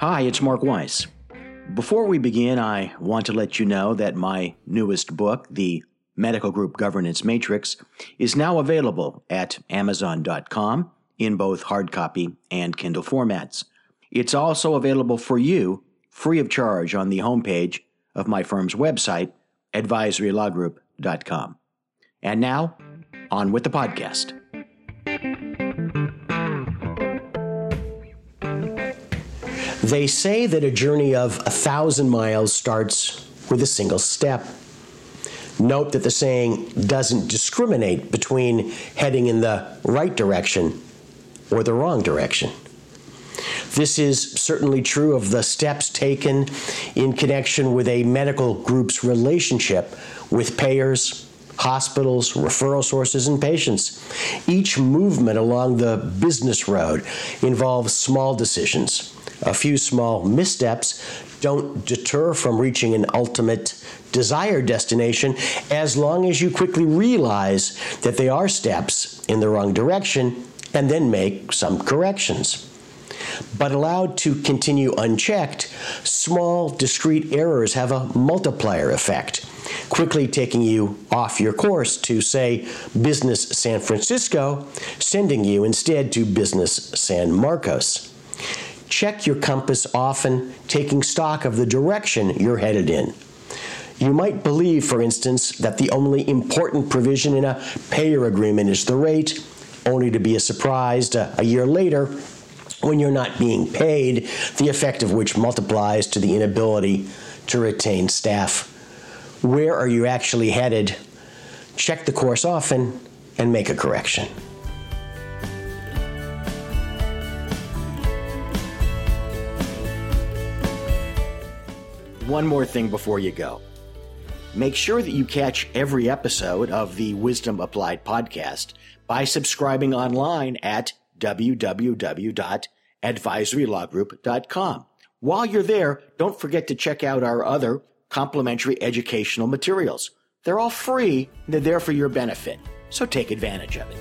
Hi, it's Mark Weiss. Before we begin, I want to let you know that my newest book, The Medical Group Governance Matrix, is now available at Amazon.com in both hard copy and Kindle formats. It's also available for you free of charge on the homepage of my firm's website, advisorylawgroup.com. And now, on with the podcast. They say that a journey of a thousand miles starts with a single step. Note that the saying doesn't discriminate between heading in the right direction or the wrong direction. This is certainly true of the steps taken in connection with a medical group's relationship with payers, hospitals, referral sources, and patients. Each movement along the business road involves small decisions. A few small missteps don't deter from reaching an ultimate desired destination as long as you quickly realize that they are steps in the wrong direction and then make some corrections. But allowed to continue unchecked, small discrete errors have a multiplier effect, quickly taking you off your course to, say, business San Francisco, sending you instead to business San Marcos. Check your compass often, taking stock of the direction you're headed in. You might believe, for instance, that the only important provision in a payer agreement is the rate, only to be surprised a, a year later when you're not being paid, the effect of which multiplies to the inability to retain staff. Where are you actually headed? Check the course often and make a correction. One more thing before you go. Make sure that you catch every episode of the Wisdom Applied podcast by subscribing online at www.advisorylawgroup.com. While you're there, don't forget to check out our other complimentary educational materials. They're all free, they're there for your benefit, so take advantage of it.